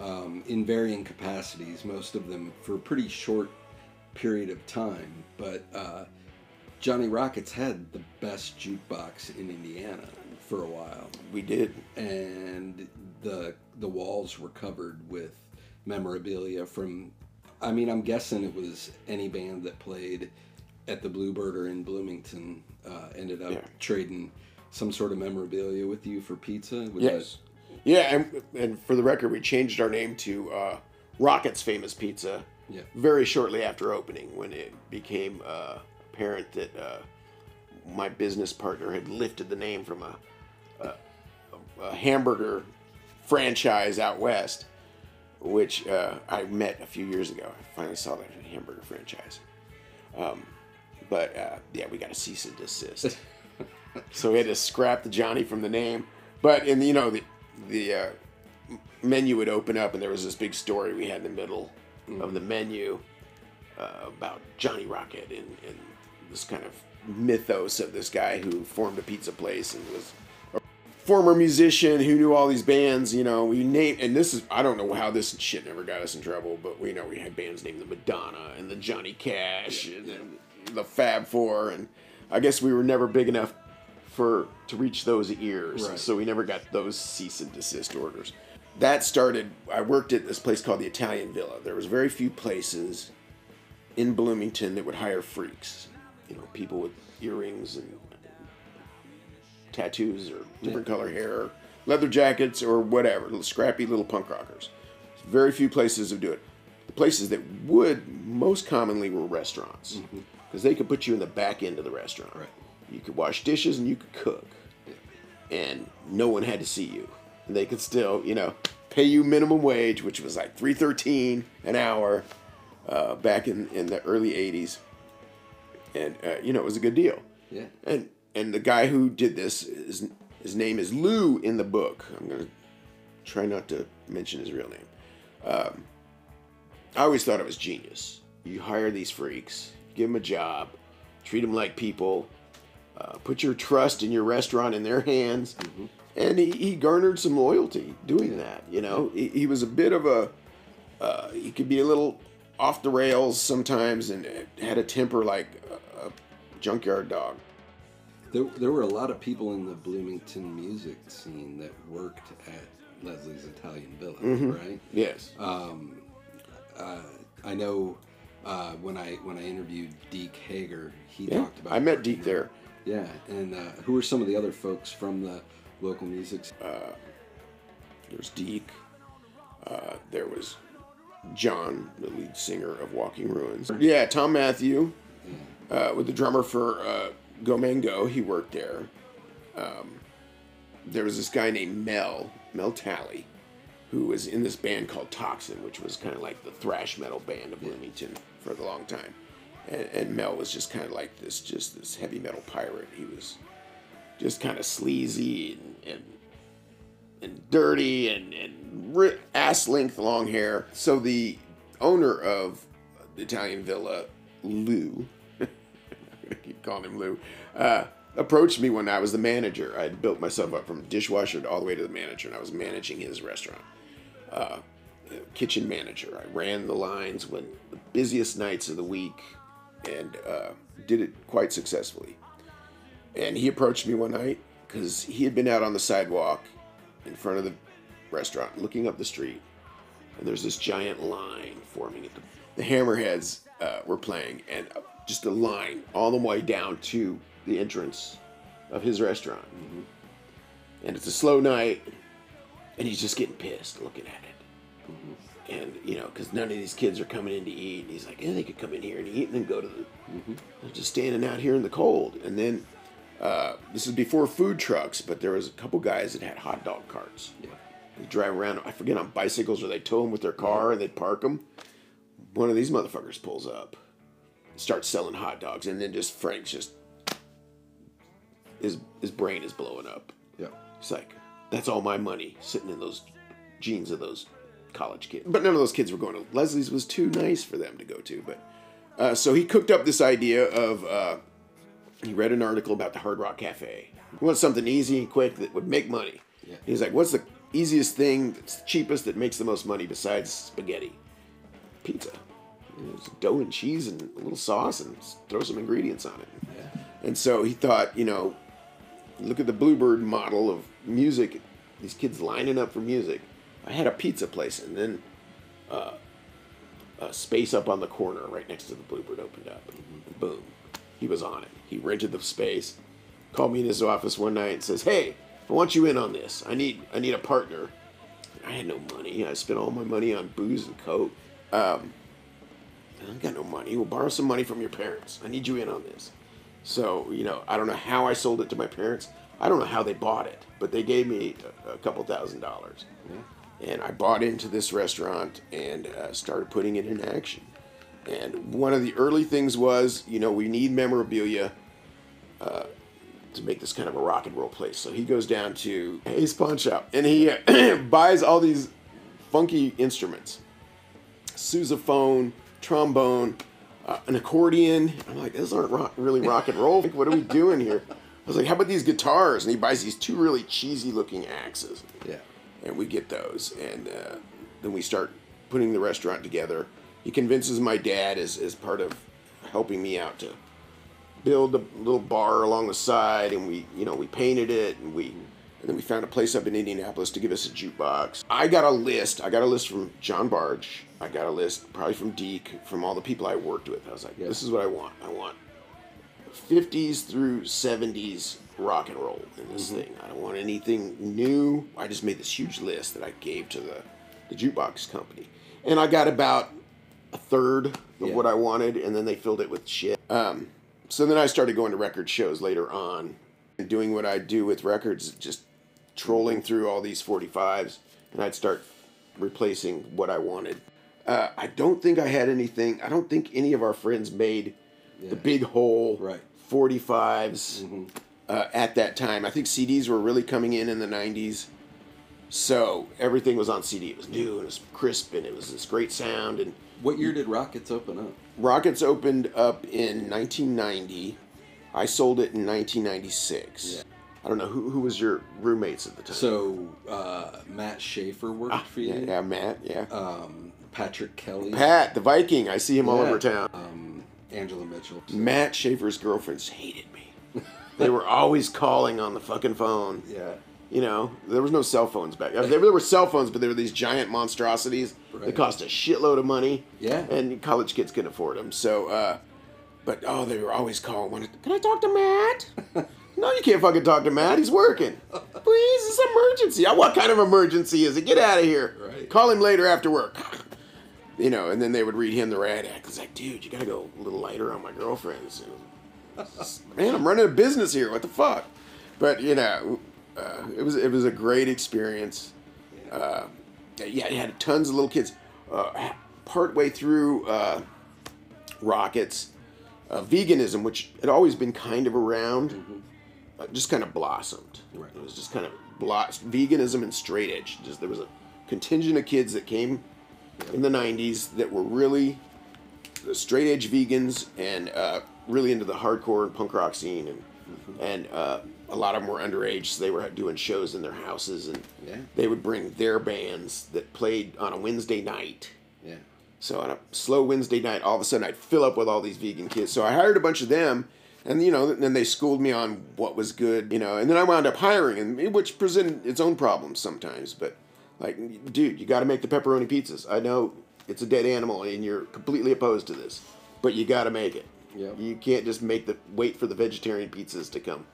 um, in varying capacities. Most of them for a pretty short period of time, but uh, Johnny Rockets had the best jukebox in Indiana for a while We did. and the the walls were covered with memorabilia from I mean I'm guessing it was any band that played at the Bluebird or in Bloomington uh, ended up Yeah. trading some sort of memorabilia with you for pizza. Was Yes. Yeah, and, and for the record, we changed our name to uh, Rocket's Famous Pizza Yeah. very shortly after opening when it became uh, apparent that uh, my business partner had lifted the name from a, a, a hamburger franchise out west, which uh, I met a few years ago. I finally saw that hamburger franchise. Um, but uh, yeah, we got a cease and desist. so we had to scrap the Johnny from the name. But in you know the the uh, menu would open up and there was this big story we had in the middle of the menu uh, about Johnny Rocket and, and this kind of mythos of this guy who formed a pizza place and was a former musician who knew all these bands. You know, we named and this is I don't know how this shit never got us in trouble, but we know we had bands named the Madonna and the Johnny Cash and, and the Fab Four, and I guess we were never big enough for to reach those ears, Right. so we never got those cease and desist orders. That started. I worked at this place called the Italian Villa. There was very few places in Bloomington that would hire freaks. You know, people with earrings and tattoos or different color hair, leather jackets or whatever, little scrappy little punk rockers. Very few places would do it. The places that would most commonly were restaurants mm-hmm. Because they could put you in the back end of the restaurant. Right. You could wash dishes and you could cook, and no one had to see you. And they could still, you know, pay you minimum wage, which was like three thirteen an hour uh, back in, in the early '80s, and uh, you know it was a good deal. Yeah. And and the guy who did this, his, his name is Lou in the book. I'm gonna try not to mention his real name. Um, I always thought it was genius. You hire these freaks, give them a job, treat them like people, uh, put your trust in your restaurant in their hands, and he, he garnered some loyalty doing that. You know, he, he was a bit of a uh, he could be a little off the rails sometimes, and had a temper like a, a junkyard dog. There, there were a lot of people in the Bloomington music scene that worked at Leslie's Italian Villa, right? Yes. Um, Uh, I know uh, when I when I interviewed Deke Hager, he yeah. talked about. I met Deke there. Yeah, and uh, who are some of the other folks from the local music? scene? There's Deke. Uh, there was John, the lead singer of Walking Ruins. Yeah, Tom Matthew, uh, with the drummer for uh, Go Mango. He worked there. Um, there was this guy named Mel, Mel Talley, who was in this band called Toxin, which was kind of like the thrash metal band of Bloomington for a long time. And, and Mel was just kind of like this, just this heavy metal pirate. He was just kind of sleazy and, and and dirty and, and ass length long hair. So the owner of the Italian Villa, Lou, I'm gonna keep calling him Lou, uh, approached me when I was the manager. I had built myself up from dishwasher to all the way to the manager, and I was managing his restaurant. Uh, kitchen manager. I ran the lines when the busiest nights of the week, and uh, did it quite successfully. And he approached me one night because he had been out on the sidewalk in front of the restaurant, looking up the street, and there's this giant line forming. At the, the Hammerheads uh, were playing, and uh, just a line all the way down to the entrance of his restaurant. And it's a slow night, and he's just getting pissed looking at it. And you know, because none of these kids are coming in to eat, and he's like, "Yeah, they could come in here and eat, and then go to the, they're just standing out here in the cold." And then uh, this is before food trucks, but there was a couple guys that had hot dog carts. Yeah. They drive around, I forget, on bicycles, or they tow them with their car and they park them. One of these motherfuckers pulls up, starts selling hot dogs, and then just Frank's just his his brain is blowing up. Yeah. It's like, that's all my money sitting in those jeans of those college kids. But none of those kids were going to Leslie's was too nice for them to go to. But uh, so he cooked up this idea of uh, he read an article about the Hard Rock Cafe. He wants something easy and quick that would make money. Yeah. He's like, what's the easiest thing that's the cheapest that makes the most money besides spaghetti? Pizza. It's dough and cheese and a little sauce and throw some ingredients on it. Yeah. And so he thought, you know, look at the Bluebird model of music. These kids lining up for music. I had a pizza place, and then uh, a space up on the corner right next to the Bluebird opened up. Boom, he was on it. He rented the space. Called me in his office one night and says, "Hey, I want you in on this. I need I need a partner." I had no money. I spent all my money on booze and coke. Um, I got no money. We'll borrow some money from your parents. I need you in on this. So, you know, I don't know how I sold it to my parents. I don't know how they bought it, but they gave me a, a couple thousand dollars. And I bought into this restaurant and uh, started putting it in action. And one of the early things was, you know, we need memorabilia uh, to make this kind of a rock and roll place. So he goes down to Ace Pawn Shop and he buys all these funky instruments sousaphone, trombone, uh, an accordion. I'm like, those aren't rock, really rock and roll. Like, what are we doing here? I was like, how about these guitars? And he buys these two really cheesy looking axes. Yeah. And we get those. And uh, then we start putting the restaurant together. He convinces my dad as, as part of helping me out to build a little bar along the side and we you know we painted it and we and then we found a place up in Indianapolis to give us a jukebox. I got a list. I got a list from John Barge. I got a list probably from Deke, from all the people I worked with. I was like, Yeah. this is what I want. I want 50s through 70s rock and roll in this thing. I don't want anything new. I just made this huge list that I gave to the, the jukebox company. And I got about a third of Yeah. what I wanted, and then they filled it with shit. Um, so then I started going to record shows later on and doing what I do with records, just trolling through all these 45s, and I'd start replacing what I wanted. Uh, I don't think I had anything, I don't think any of our friends made the big hole Right. 45s uh, at that time. I think CDs were really coming in in the 90s. So everything was on CD. It was new and it was crisp and it was this great sound. And What year did Rockets open up? Rockets opened up in 1990. I sold it in 1996. Yeah. I don't know who, who was your roommates at the time. So uh, Matt Schaefer worked for you. Ah, yeah, yeah, Matt, yeah. Um, Patrick Kelly. Pat, the Viking. I see him all over town. Um, Angela Mitchell. Matt Schaefer's girlfriends hated me. they were always calling on the fucking phone. Yeah. You know, there was no cell phones back. I mean, there were cell phones, but they were these giant monstrosities that Right. cost a shitload of money. Yeah. and college kids couldn't afford them. So, uh, but oh, they were always calling. Can I talk to Matt? no, you can't fucking talk to Matt. He's working. Please, it's an emergency. "Oh, What kind of emergency is it? Get out of here. Right. Call him later after work. You know, and then they would read him the rad act. It's like, dude, you gotta go a little lighter on my girlfriends. You man, I'm running a business here. What the fuck? But you know, uh, it was it was a great experience. Uh, yeah, it had tons of little kids. Uh, part way through uh, Rockets, uh, veganism, which had always been kind of around, uh, just kind of blossomed. Right. It was just kind of veganism and straight edge. Just there was a contingent of kids that came in the '90s that were really the straight edge vegans and uh, really into the hardcore and punk rock scene, and and uh, a lot of them were underage, so they were doing shows in their houses, and Yeah. they would bring their bands that played on a Wednesday night. Yeah. So on a slow Wednesday night, all of a sudden I'd fill up with all these vegan kids. So I hired a bunch of them, and you know, then they schooled me on what was good, you know, and then I wound up hiring, and which presented its own problems sometimes. But like, dude, you got to make the pepperoni pizzas. I know it's a dead animal, and you're completely opposed to this, but you got to make it. Yep. You can't just make the wait for the vegetarian pizzas to come.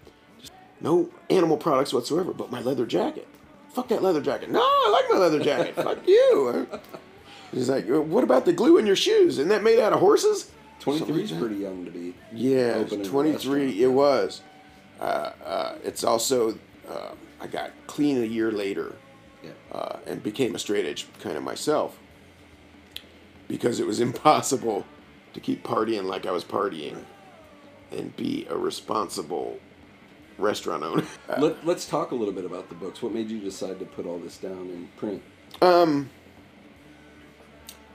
Just, no animal products whatsoever, but my leather jacket. Fuck that leather jacket. No, I like my leather jacket. Fuck you. He's like, "Uh, what about the glue in your shoes? Isn't that made out of horses? 23 is pretty young to be. Yeah, open in a 23. It was. Uh, uh, it's also, uh, I got clean a year later Yeah. uh, and became a straight edge kind of myself because it was impossible to keep partying like I was partying and be a responsible restaurant owner. Let, let's talk a little bit about the books. What made you decide to put all this down in print?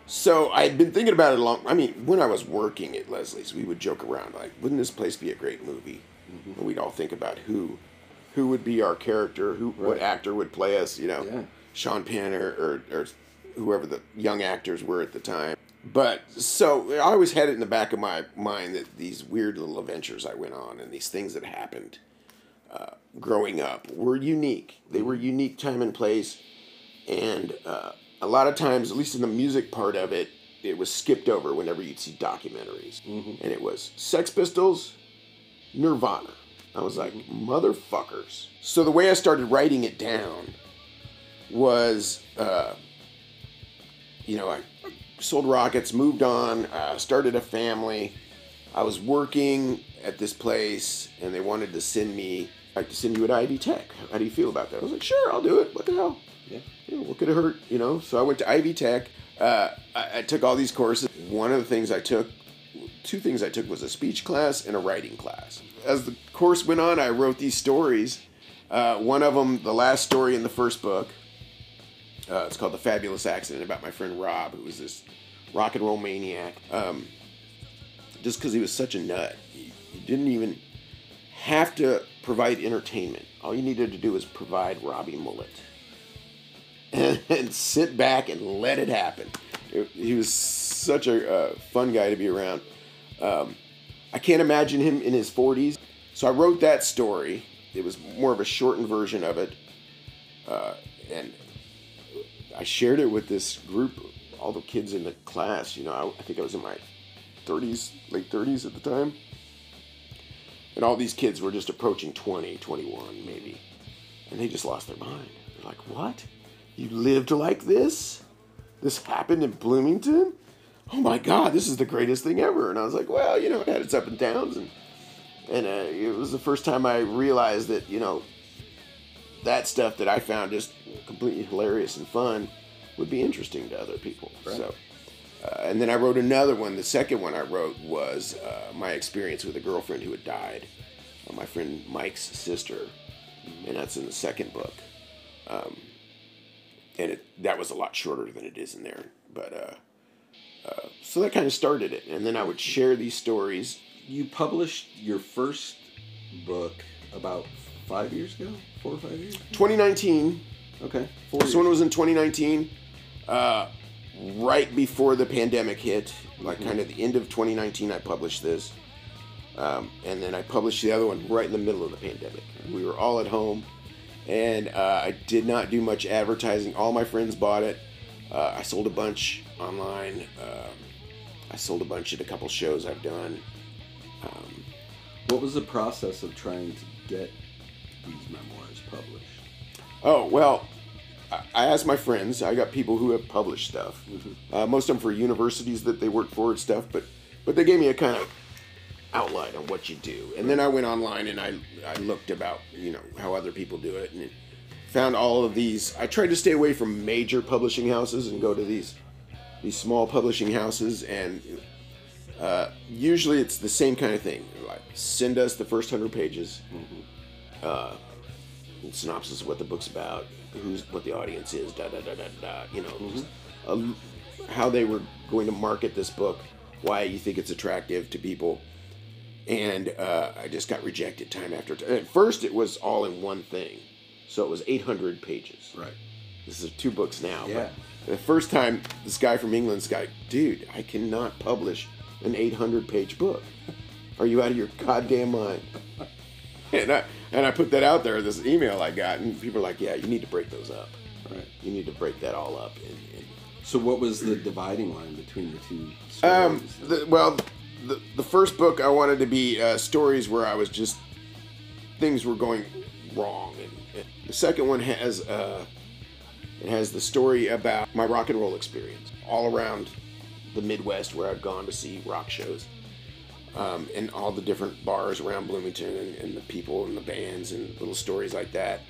So I had been thinking about it a long. I mean, when I was working at Leslie's, we would joke around like, "Wouldn't this place be a great movie?" And we'd all think about who, who would be our character, who what actor would play us. You know, Yeah. Sean Penn or, or or whoever the young actors were at the time. But so I always had it in the back of my mind that these weird little adventures I went on and these things that happened uh, growing up were unique. They were unique time and place and uh, a lot of times, at least in the music part of it, it was skipped over whenever you'd see documentaries, and it was Sex Pistols, Nirvana. I was like, motherfuckers. So the way I started writing it down was, uh, you know, I sold rockets, moved on, uh, started a family. I was working at this place, and they wanted to send me, like, to send you at Ivy Tech. How do you feel about that? I was like, sure, I'll do it. What the hell? What could it hurt? You know, so I went to Ivy Tech. Uh, I, I took all these courses. One of the things I took, two things I took was a speech class and a writing class. As the course went on, I wrote these stories. Uh, one of them, the last story in the first book, uh, it's called The Fabulous Accident about my friend Rob, who was this rock and roll maniac. Um, just because he was such a nut, he, he didn't even have to provide entertainment. All you needed to do was provide Robbie Mullet and, and sit back and let it happen. He was such a uh, fun guy to be around. Um, I can't imagine him in his 40s. So I wrote that story. It was more of a shortened version of it. Uh, and I shared it with this group, all the kids in the class. You know, I, I think I was in my 30s, late 30s at the time. And all these kids were just approaching 20, 21 maybe. And they just lost their mind. They're like, what? You lived like this? This happened in Bloomington? Oh my God, this is the greatest thing ever. And I was like, well, you know, it had its up and downs. And, and uh, it was the first time I realized that, you know, that stuff that I found just completely hilarious and fun would be interesting to other people. Right. So, uh, and then I wrote another one. The second one I wrote was uh, my experience with a girlfriend who had died, uh, my friend Mike's sister, and that's in the second book. Um, and it, that was a lot shorter than it is in there, but uh, uh, so that kind of started it. And then I would share these stories. You published your first book about five years ago? Four or five years? 2019. Okay. Four This years. one was in 2019, uh, right before the pandemic hit, like kind of the end of 2019. I published this, um, and then I published the other one right in the middle of the pandemic. We were all at home, and uh, I did not do much advertising. All my friends bought it. Uh, I sold a bunch online. Um, I sold a bunch at a couple shows I've done. Um, What was the process of trying to get these memoirs published? Oh well, I- asked my friends. I got people who have published stuff. Uh, most of them for universities that they work for and stuff. But but they gave me a kind of outline on what you do. And then I went online and I I looked about you know how other people do it and found all of these. I tried to stay away from major publishing houses and go to these these small publishing houses and. Uh, usually it's the same kind of thing. Like, send us the first hundred pages uh, synopsis of what the book's about, who's what the audience is, da da da da da. You know, mm-hmm. uh, how they were going to market this book, why you think it's attractive to people, and uh, I just got rejected time after time. At first, it was all in one thing, so it was 800 pages. Right. This is two books now. Yeah. the first time, this guy from England's guy, dude, I cannot publish an 800 page book. Are you out of your goddamn mind? And I and I put that out there, this email I got, and people are like, yeah, you need to break those up. Right. You need to break that all up. And, and So what was the dividing line between the two um, the, well, the, the first book I wanted to be uh, stories where I was just things were going wrong, and, and the second one has uh, it has the story about my rock and roll experience all around the Midwest where I've gone to see rock shows. Um, and all the different bars around Bloomington and, and the people and the bands and little stories like that.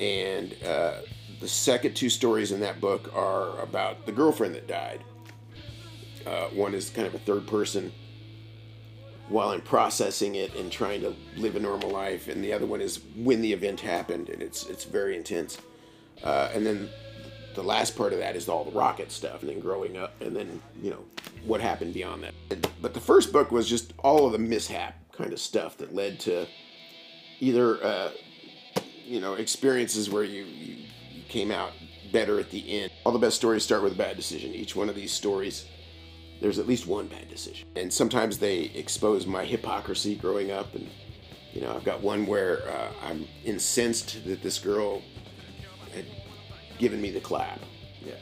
And uh, the second two stories in that book are about the girlfriend that died. Uh, one is kind of a third person while I'm processing it and trying to live a normal life, and the other one is when the event happened, and it's it's very intense. Uh, and then the last part of that is all the rocket stuff, and then growing up, and then you know what happened beyond that. But the first book was just all of the mishap kind of stuff that led to either uh, you know experiences where you, you you came out better at the end. All the best stories start with a bad decision. Each one of these stories there's at least one bad decision. And sometimes they expose my hypocrisy growing up. And, you know, I've got one where uh, I'm incensed that this girl had given me the clap yeah.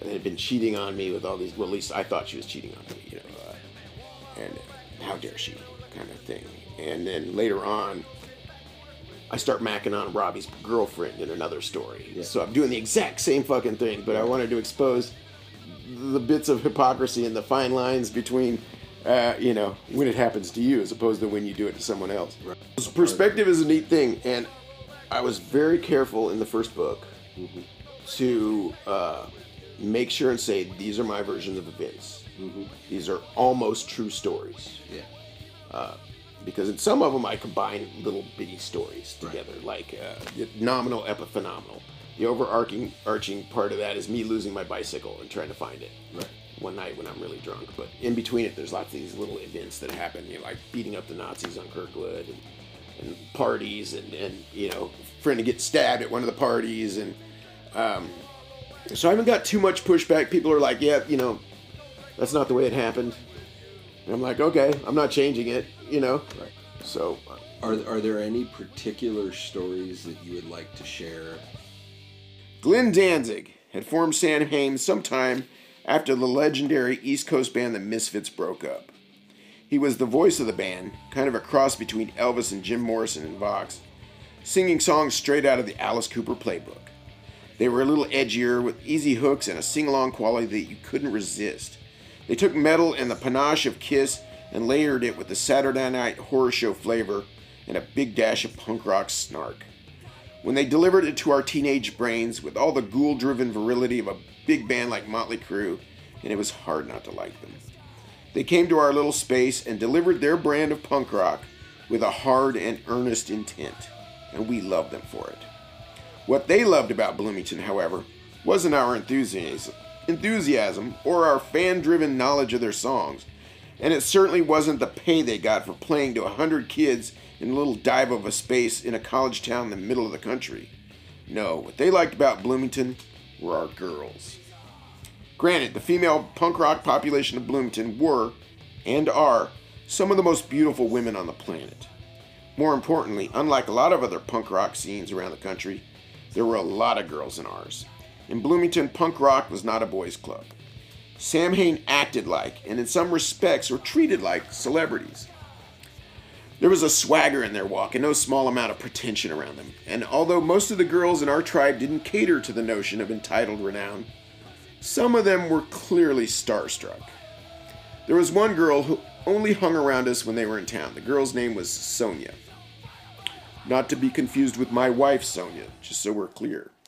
and had been cheating on me with all these, well, at least I thought she was cheating on me, you know, uh, and uh, how dare she kind of thing. And then later on, I start macking on Robbie's girlfriend in another story. Yeah. So I'm doing the exact same fucking thing, but I wanted to expose the bits of hypocrisy and the fine lines between, uh, you know, when it happens to you as opposed to when you do it to someone else. Right. Perspective is a neat thing, and I was very careful in the first book to uh, make sure and say these are my versions of events. These are almost true stories Yeah. because in some of them I combine little bitty stories together, like uh, nominal epiphenomenal. The overarching arching part of that is me losing my bicycle and trying to find it. Right. One night when I'm really drunk, but in between it, there's lots of these little events that happen, you know, like beating up the Nazis on Kirkwood and, and parties, and, and you know, friend to get stabbed at one of the parties, and um, so I haven't got too much pushback. People are like, yeah, you know, that's not the way it happened. And I'm like, okay, I'm not changing it, you know. Right. So, Are, are there any particular stories that you would like to share? Glenn Danzig had formed Samhain sometime after the legendary East Coast band The Misfits broke up. He was the voice of the band, kind of a cross between Elvis and Jim Morrison and Vox, singing songs straight out of the Alice Cooper playbook. They were a little edgier, with easy hooks and a sing along quality that you couldn't resist. They took metal and the panache of Kiss and layered it with the Saturday Night Horror Show flavor and a big dash of punk rock snark. When they delivered it to our teenage brains with all the ghoul driven virility of a big band like Motley Crue, and it was hard not to like them. They came to our little space and delivered their brand of punk rock with a hard and earnest intent, and we loved them for it. What they loved about Bloomington, however, wasn't our enthusiasm, enthusiasm or our fan driven knowledge of their songs, and it certainly wasn't the pay they got for playing to a hundred kids in a little dive of a space in a college town in the middle of the country. No, what they liked about Bloomington were our girls. Granted, the female punk rock population of Bloomington were, and are, some of the most beautiful women on the planet. More importantly, unlike a lot of other punk rock scenes around the country, there were a lot of girls in ours. In Bloomington, punk rock was not a boys' club. Samhain acted like, and in some respects were treated like, celebrities. There was a swagger in their walk and no small amount of pretension around them, and although most of the girls in our tribe didn't cater to the notion of entitled renown, some of them were clearly starstruck. There was one girl who only hung around us when they were in town. The girl's name was Sonia. Not to be confused with my wife, Sonia, just so we're clear.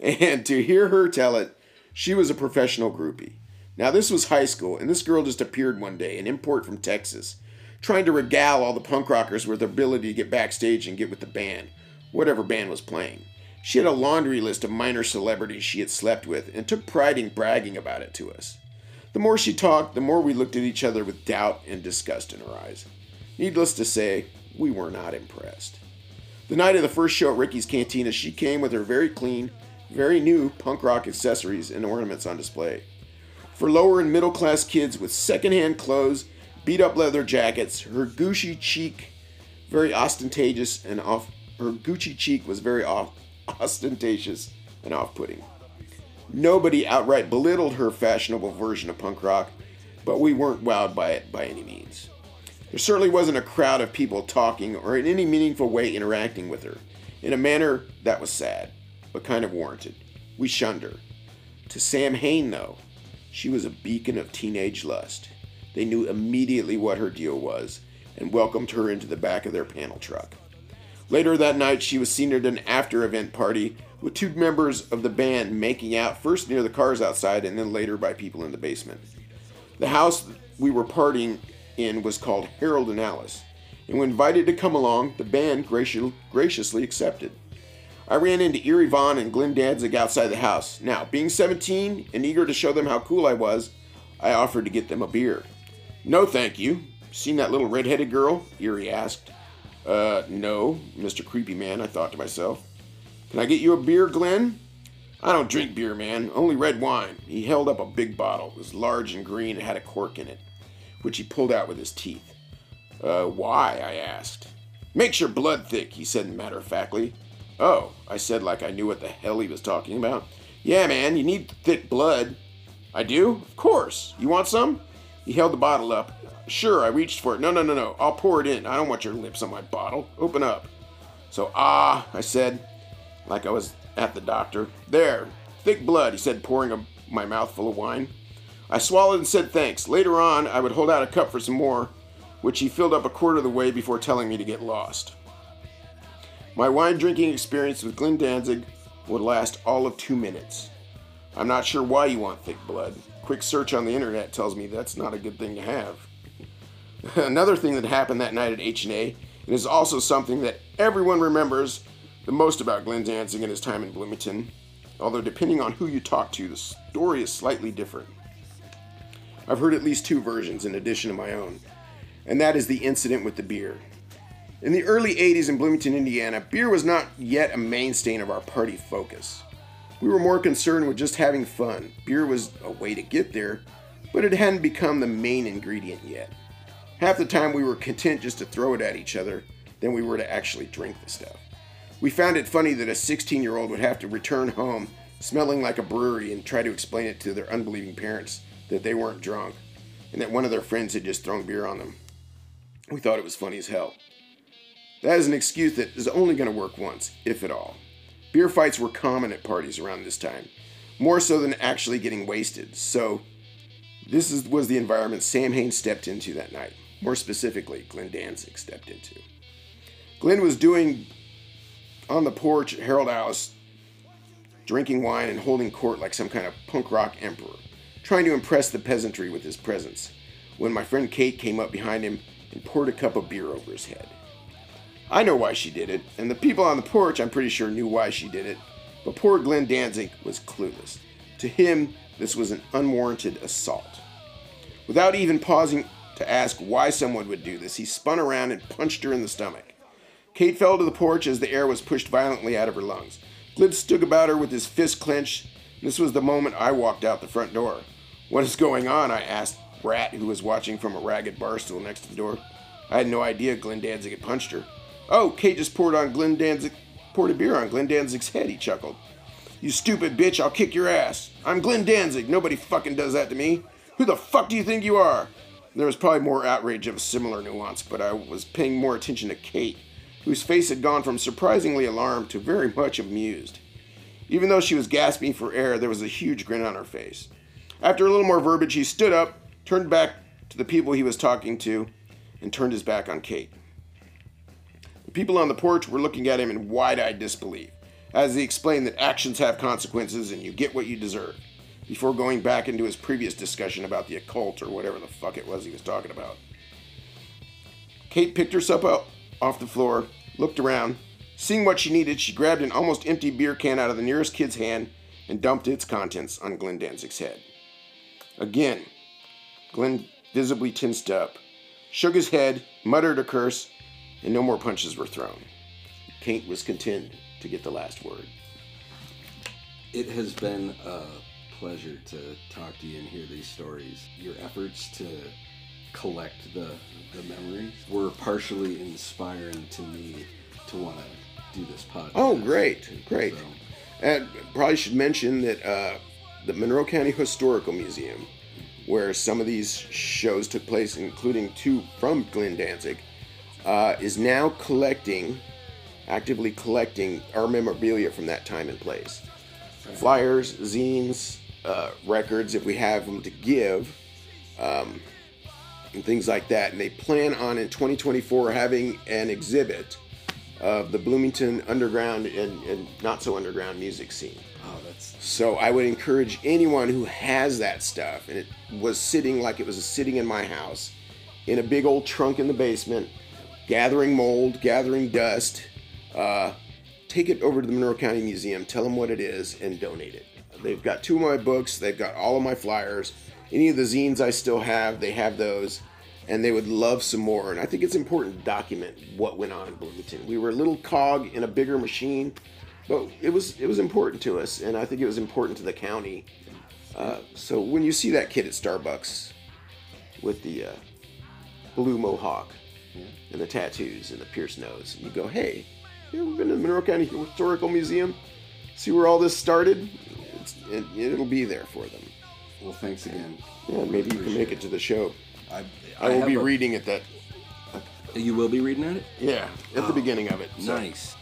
And to hear her tell it, she was a professional groupie. Now, this was high school, and this girl just appeared one day, an import from Texas. Trying to regale all the punk rockers with their ability to get backstage and get with the band, whatever band was playing. She had a laundry list of minor celebrities she had slept with and took pride in bragging about it to us. The more she talked, the more we looked at each other with doubt and disgust in our eyes. Needless to say, we were not impressed. The night of the first show at Ricky's Cantina, she came with her very clean, very new punk rock accessories and ornaments on display. For lower and middle class kids with secondhand clothes, beat up leather jackets, her Gucci cheek very ostentatious and off her Gucci cheek was very off, ostentatious and off-putting. Nobody outright belittled her fashionable version of punk rock, but we weren't wowed by it by any means. There certainly wasn't a crowd of people talking or in any meaningful way interacting with her, in a manner that was sad, but kind of warranted. We shunned her. To Samhain, though, she was a beacon of teenage lust. They knew immediately what her deal was and welcomed her into the back of their panel truck. Later that night, she was seen at an after event party with two members of the band making out first near the cars outside and then later by people in the basement. The house we were partying in was called Harold and Alice, and when invited to come along, the band graciously accepted. I ran into Eerie Von and Glenn Danzig outside the house. Now, being 17 and eager to show them how cool I was, I offered to get them a beer. No, thank you. Seen that little red-headed girl? Eerie asked. Uh, no, Mr. Creepy Man, I thought to myself. Can I get you a beer, Glenn? I don't drink beer, man, only red wine. He held up a big bottle. It was large and green and had a cork in it, which he pulled out with his teeth. Uh, why? I asked. Makes your blood thick, he said matter of factly. Oh, I said like I knew what the hell he was talking about. Yeah, man, you need thick blood. I do? Of course. You want some? He held the bottle up. Sure, I reached for it. No, no, no, no. I'll pour it in. I don't want your lips on my bottle. Open up. So, ah, I said, like I was at the doctor. There, thick blood, he said, pouring a, my mouth full of wine. I swallowed and said thanks. Later on, I would hold out a cup for some more, which he filled up a quarter of the way before telling me to get lost. My wine drinking experience with Glenn Danzig would last all of two minutes. I'm not sure why you want thick blood. Quick search on the internet tells me that's not a good thing to have. Another thing that happened that night at H&A, and is also something that everyone remembers the most about Glenn Danzig and his time in Bloomington, although depending on who you talk to, the story is slightly different. I've heard at least two versions in addition to my own, and that is the incident with the beer. In the early 80s in Bloomington, Indiana, beer was not yet a mainstay of our party focus. We were more concerned with just having fun. Beer was a way to get there, but it hadn't become the main ingredient yet. Half the time we were content just to throw it at each other than we were to actually drink the stuff. We found it funny that a 16 year old would have to return home smelling like a brewery and try to explain it to their unbelieving parents that they weren't drunk and that one of their friends had just thrown beer on them. We thought it was funny as hell. That is an excuse that is only going to work once, if at all. Beer fights were common at parties around this time, more so than actually getting wasted, so this is, was the environment Samhain stepped into that night more specifically, Glenn Danzig stepped into. Glenn was doing on the porch at Harold House, drinking wine and holding court like some kind of punk rock emperor, trying to impress the peasantry with his presence, when my friend Kate came up behind him and poured a cup of beer over his head. I know why she did it, and the people on the porch I'm pretty sure knew why she did it, but poor Glenn Danzig was clueless. To him, this was an unwarranted assault. Without even pausing to ask why someone would do this, he spun around and punched her in the stomach. Kate fell to the porch as the air was pushed violently out of her lungs. Glid stood about her with his fist clenched. This was the moment I walked out the front door. What is going on? I asked Rat, who was watching from a ragged bar stool next to the door. I had no idea Glenn Danzig had punched her. Oh, Kate just poured on Glenn Danzig, poured a beer on Glenn Danzig's head, he chuckled. You stupid bitch, I'll kick your ass. I'm Glenn Danzig. Nobody fucking does that to me. Who the fuck do you think you are? There was probably more outrage of a similar nuance, but I was paying more attention to Kate, whose face had gone from surprisingly alarmed to very much amused. Even though she was gasping for air, there was a huge grin on her face. After a little more verbiage, he stood up, turned back to the people he was talking to, and turned his back on Kate. The people on the porch were looking at him in wide eyed disbelief as he explained that actions have consequences and you get what you deserve before going back into his previous discussion about the occult or whatever the fuck it was he was talking about. Kate picked herself up off the floor, looked around. Seeing what she needed, she grabbed an almost empty beer can out of the nearest kid's hand and dumped its contents on Glenn Danzig's head. Again, Glenn visibly tensed up, shook his head, muttered a curse, and no more punches were thrown. Kate was content to get the last word. It has been a pleasure to talk to you and hear these stories. Your efforts to collect the, the memories were partially inspiring to me to want to do this podcast. Oh, great, great. So, And probably should mention that uh, the Monroe County Historical Museum, where some of these shows took place, including two from Glenn Danzig, uh, is now collecting, actively collecting our memorabilia from that time and place. Flyers, zines, uh, records, if we have them to give, um, and things like that. And they plan on in 2024 having an exhibit of the Bloomington underground and, and not so underground music scene. oh, that's So I would encourage anyone who has that stuff, and it was sitting like it was sitting in my house, in a big old trunk in the basement, gathering mold, gathering dust. Uh, take it over to the Monroe County Museum, tell them what it is, and donate it. They've got two of my books, they've got all of my flyers, any of the zines I still have, they have those, and they would love some more. And I think it's important to document what went on in Bloomington. We were a little cog in a bigger machine, but it was it was important to us, and I think it was important to the county. Uh, so when you see that kid at Starbucks with the uh, blue mohawk Mm-hmm. and the tattoos and the pierced nose, And you go, "Hey, you ever been to the Monroe County Historical Museum? See where all this started? It's, it, it'll be there for them. well. Thanks again. Yeah, maybe you can make it to the show. I, I will be a- reading at that. You will be reading at it. Yeah, at the beginning of it. so. Nice.